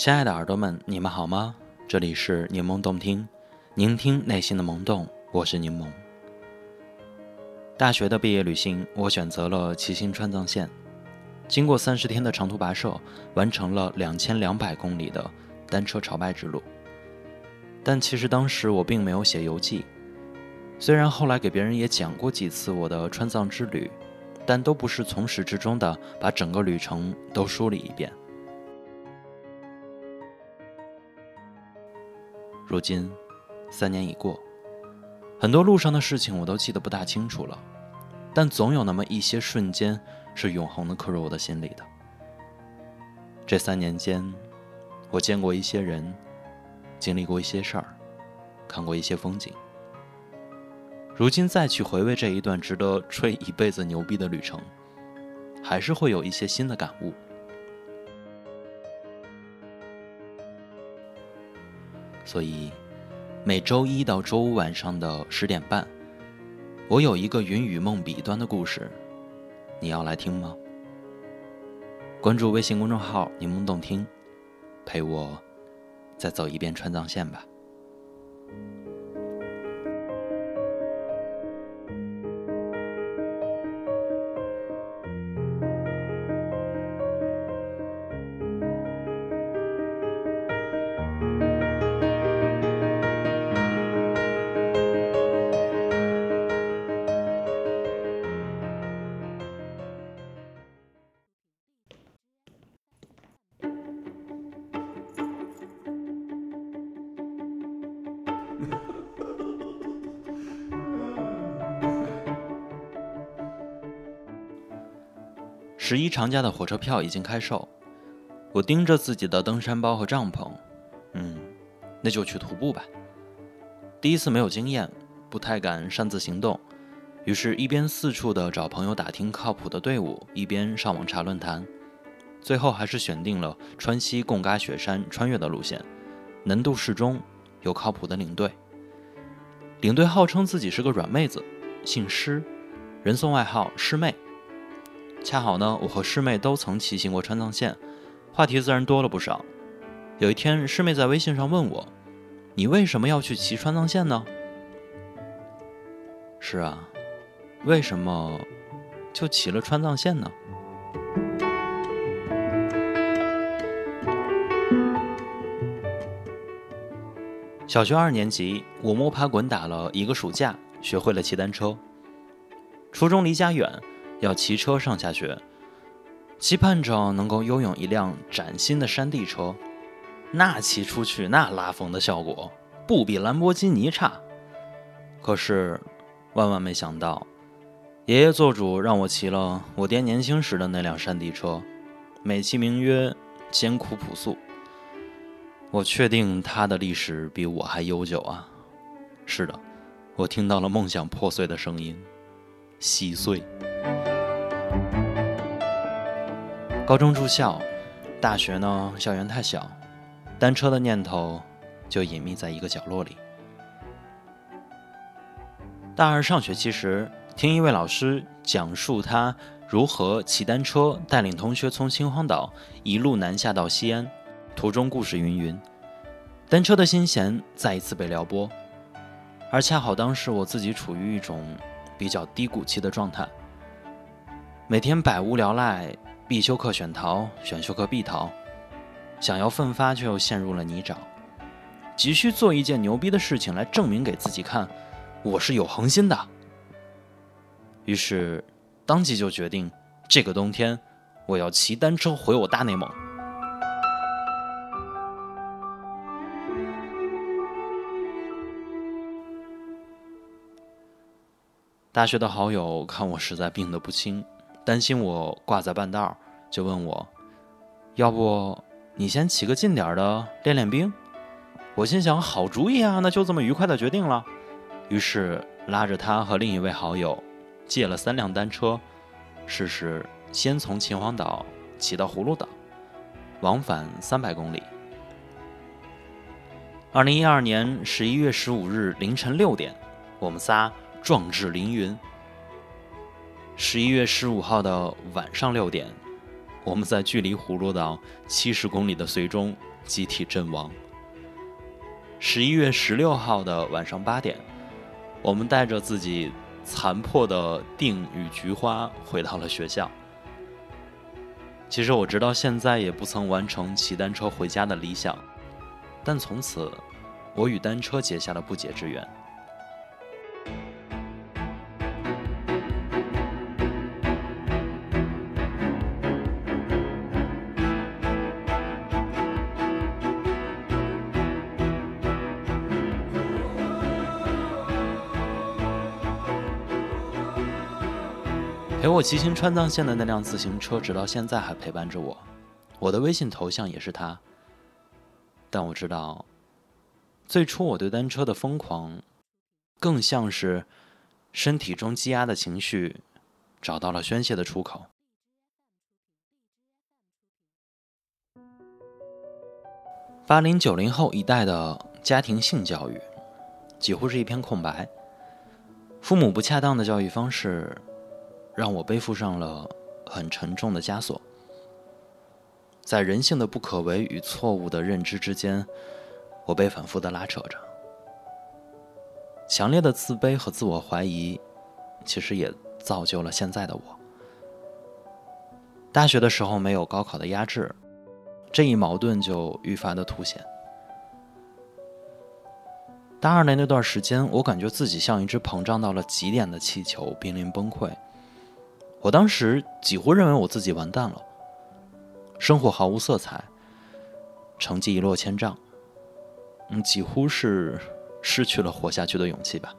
亲爱的耳朵们，你们好吗？这里是柠檬动听，聆听内心的萌动，我是柠檬。大学的毕业旅行，我选择了骑行川藏线，经过三十天的长途跋涉，完成了两千两百公里的单车朝拜之路。但其实当时我并没有写游记，虽然后来给别人也讲过几次我的川藏之旅，但都不是从始至终的把整个旅程都梳理一遍。如今，三年已过，很多路上的事情我都记得不大清楚了，但总有那么一些瞬间是永恒的刻入我的心里的。这三年间，我见过一些人，经历过一些事儿，看过一些风景。如今再去回味这一段值得吹一辈子牛逼的旅程，还是会有一些新的感悟。所以，每周一到周五晚上的十点半，我有一个云雨梦彼端的故事，你要来听吗？关注微信公众号“柠檬动听”，陪我再走一遍川藏线吧。十一长假的火车票已经开售，我盯着自己的登山包和帐篷，嗯，那就去徒步吧。第一次没有经验，不太敢擅自行动，于是，一边四处的找朋友打听靠谱的队伍，一边上网查论坛，最后还是选定了川西贡嘎雪山穿越的路线，难度适中，有靠谱的领队。领队号称自己是个软妹子，姓施，人送外号“师妹”。恰好呢，我和师妹都曾骑行过川藏线，话题自然多了不少。有一天，师妹在微信上问我：“你为什么要去骑川藏线呢？”是啊，为什么就骑了川藏线呢？小学二年级，我摸爬滚打了一个暑假，学会了骑单车。初中离家远。要骑车上下学，期盼着能够拥有一辆崭新的山地车，那骑出去那拉风的效果不比兰博基尼差。可是万万没想到，爷爷做主让我骑了我爹年轻时的那辆山地车，美其名曰艰苦朴素。我确定他的历史比我还悠久啊！是的，我听到了梦想破碎的声音，稀碎。高中住校，大学呢？校园太小，单车的念头就隐秘在一个角落里。大二上学期时，听一位老师讲述他如何骑单车带领同学从秦皇岛一路南下到西安，途中故事云云，单车的心弦再一次被撩拨，而恰好当时我自己处于一种比较低谷期的状态，每天百无聊赖。必修课选逃，选修课必逃，想要奋发却又陷入了泥沼，急需做一件牛逼的事情来证明给自己看，我是有恒心的。于是，当即就决定，这个冬天我要骑单车回我大内蒙。大学的好友看我实在病得不轻。担心我挂在半道就问我：“要不你先起个近点的练练兵？”我心想：“好主意啊，那就这么愉快的决定了。”于是拉着他和另一位好友借了三辆单车，试试先从秦皇岛骑到葫芦岛，往返三百公里。二零一二年十一月十五日凌晨六点，我们仨壮志凌云。十一月十五号的晚上六点，我们在距离葫芦岛七十公里的绥中集体阵亡。十一月十六号的晚上八点，我们带着自己残破的定与菊花回到了学校。其实我直到现在也不曾完成骑单车回家的理想，但从此，我与单车结下了不解之缘。陪我骑行川藏线的那辆自行车，直到现在还陪伴着我。我的微信头像也是它。但我知道，最初我对单车的疯狂，更像是身体中积压的情绪找到了宣泄的出口。八零九零后一代的家庭性教育，几乎是一片空白。父母不恰当的教育方式。让我背负上了很沉重的枷锁，在人性的不可为与错误的认知之间，我被反复的拉扯着。强烈的自卑和自我怀疑，其实也造就了现在的我。大学的时候没有高考的压制，这一矛盾就愈发的凸显。大二的那段时间，我感觉自己像一只膨胀到了极点的气球，濒临崩溃。我当时几乎认为我自己完蛋了，生活毫无色彩，成绩一落千丈，嗯，几乎是失去了活下去的勇气吧。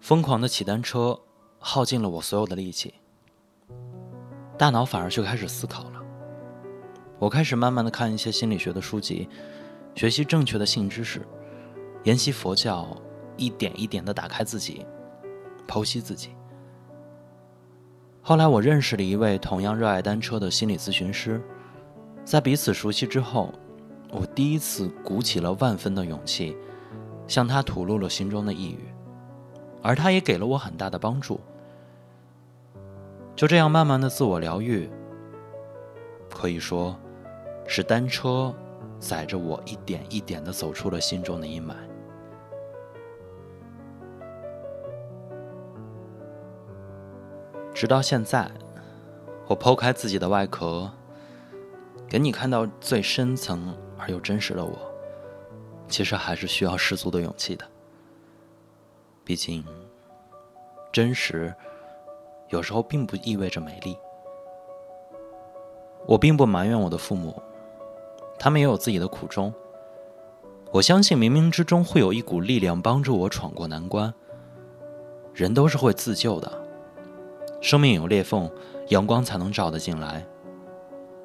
疯狂的骑单车，耗尽了我所有的力气，大脑反而就开始思考了。我开始慢慢的看一些心理学的书籍，学习正确的性知识，研习佛教，一点一点的打开自己，剖析自己。后来，我认识了一位同样热爱单车的心理咨询师，在彼此熟悉之后，我第一次鼓起了万分的勇气，向他吐露了心中的抑郁，而他也给了我很大的帮助。就这样，慢慢的自我疗愈，可以说，是单车载着我一点一点的走出了心中的阴霾。直到现在，我剖开自己的外壳，给你看到最深层而又真实的我，其实还是需要十足的勇气的。毕竟，真实有时候并不意味着美丽。我并不埋怨我的父母，他们也有自己的苦衷。我相信冥冥之中会有一股力量帮助我闯过难关。人都是会自救的。生命有裂缝，阳光才能照得进来。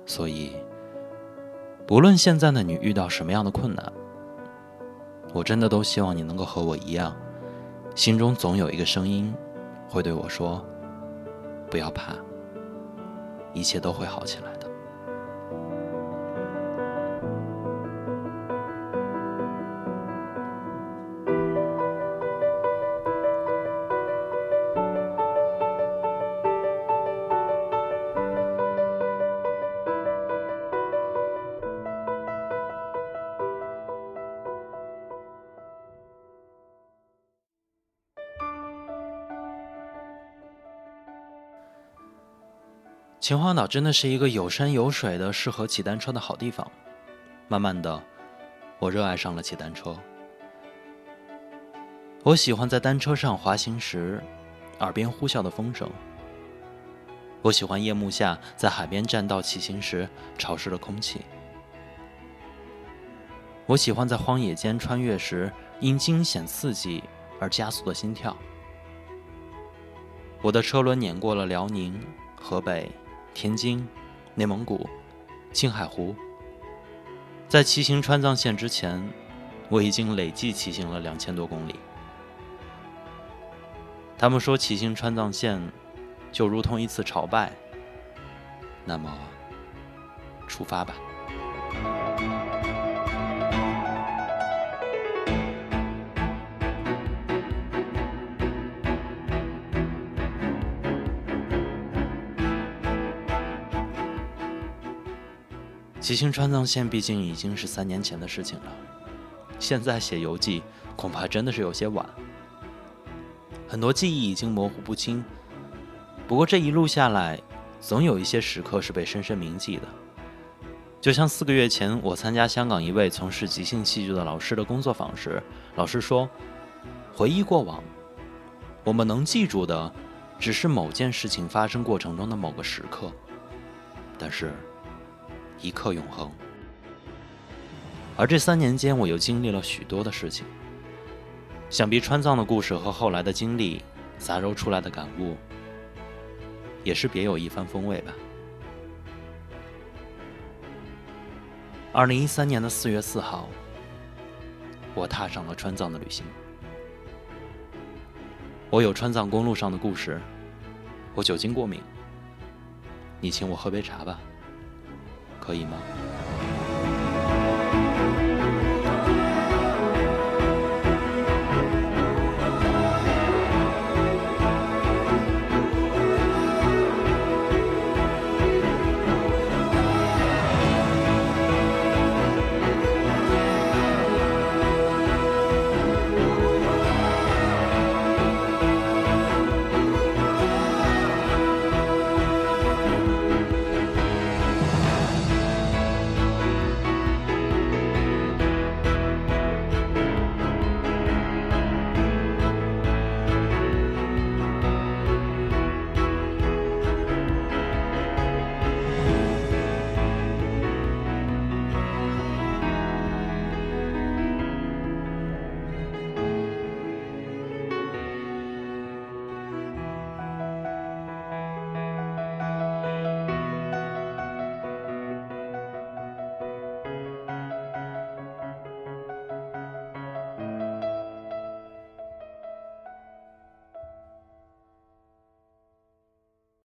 所以，不论现在的你遇到什么样的困难，我真的都希望你能够和我一样，心中总有一个声音会对我说：“不要怕，一切都会好起来。”秦皇岛真的是一个有山有水的适合骑单车的好地方。慢慢的，我热爱上了骑单车。我喜欢在单车上滑行时，耳边呼啸的风声。我喜欢夜幕下在海边栈道骑行时潮湿的空气。我喜欢在荒野间穿越时因惊险刺激而加速的心跳。我的车轮碾过了辽宁、河北。天津、内蒙古、青海湖，在骑行川藏线之前，我已经累计骑行了两千多公里。他们说骑行川藏线就如同一次朝拜，那么出发吧。吉星川藏线毕竟已经是三年前的事情了，现在写游记恐怕真的是有些晚。很多记忆已经模糊不清，不过这一路下来，总有一些时刻是被深深铭记的。就像四个月前我参加香港一位从事即兴戏剧的老师的工作坊时，老师说：“回忆过往，我们能记住的，只是某件事情发生过程中的某个时刻，但是，一刻永恒。”而这三年间，我又经历了许多的事情。想必川藏的故事和后来的经历，杂糅出来的感悟，也是别有一番风味吧。二零一三年的四月四号，我踏上了川藏的旅行。我有川藏公路上的故事，我酒精过敏，你请我喝杯茶吧，可以吗？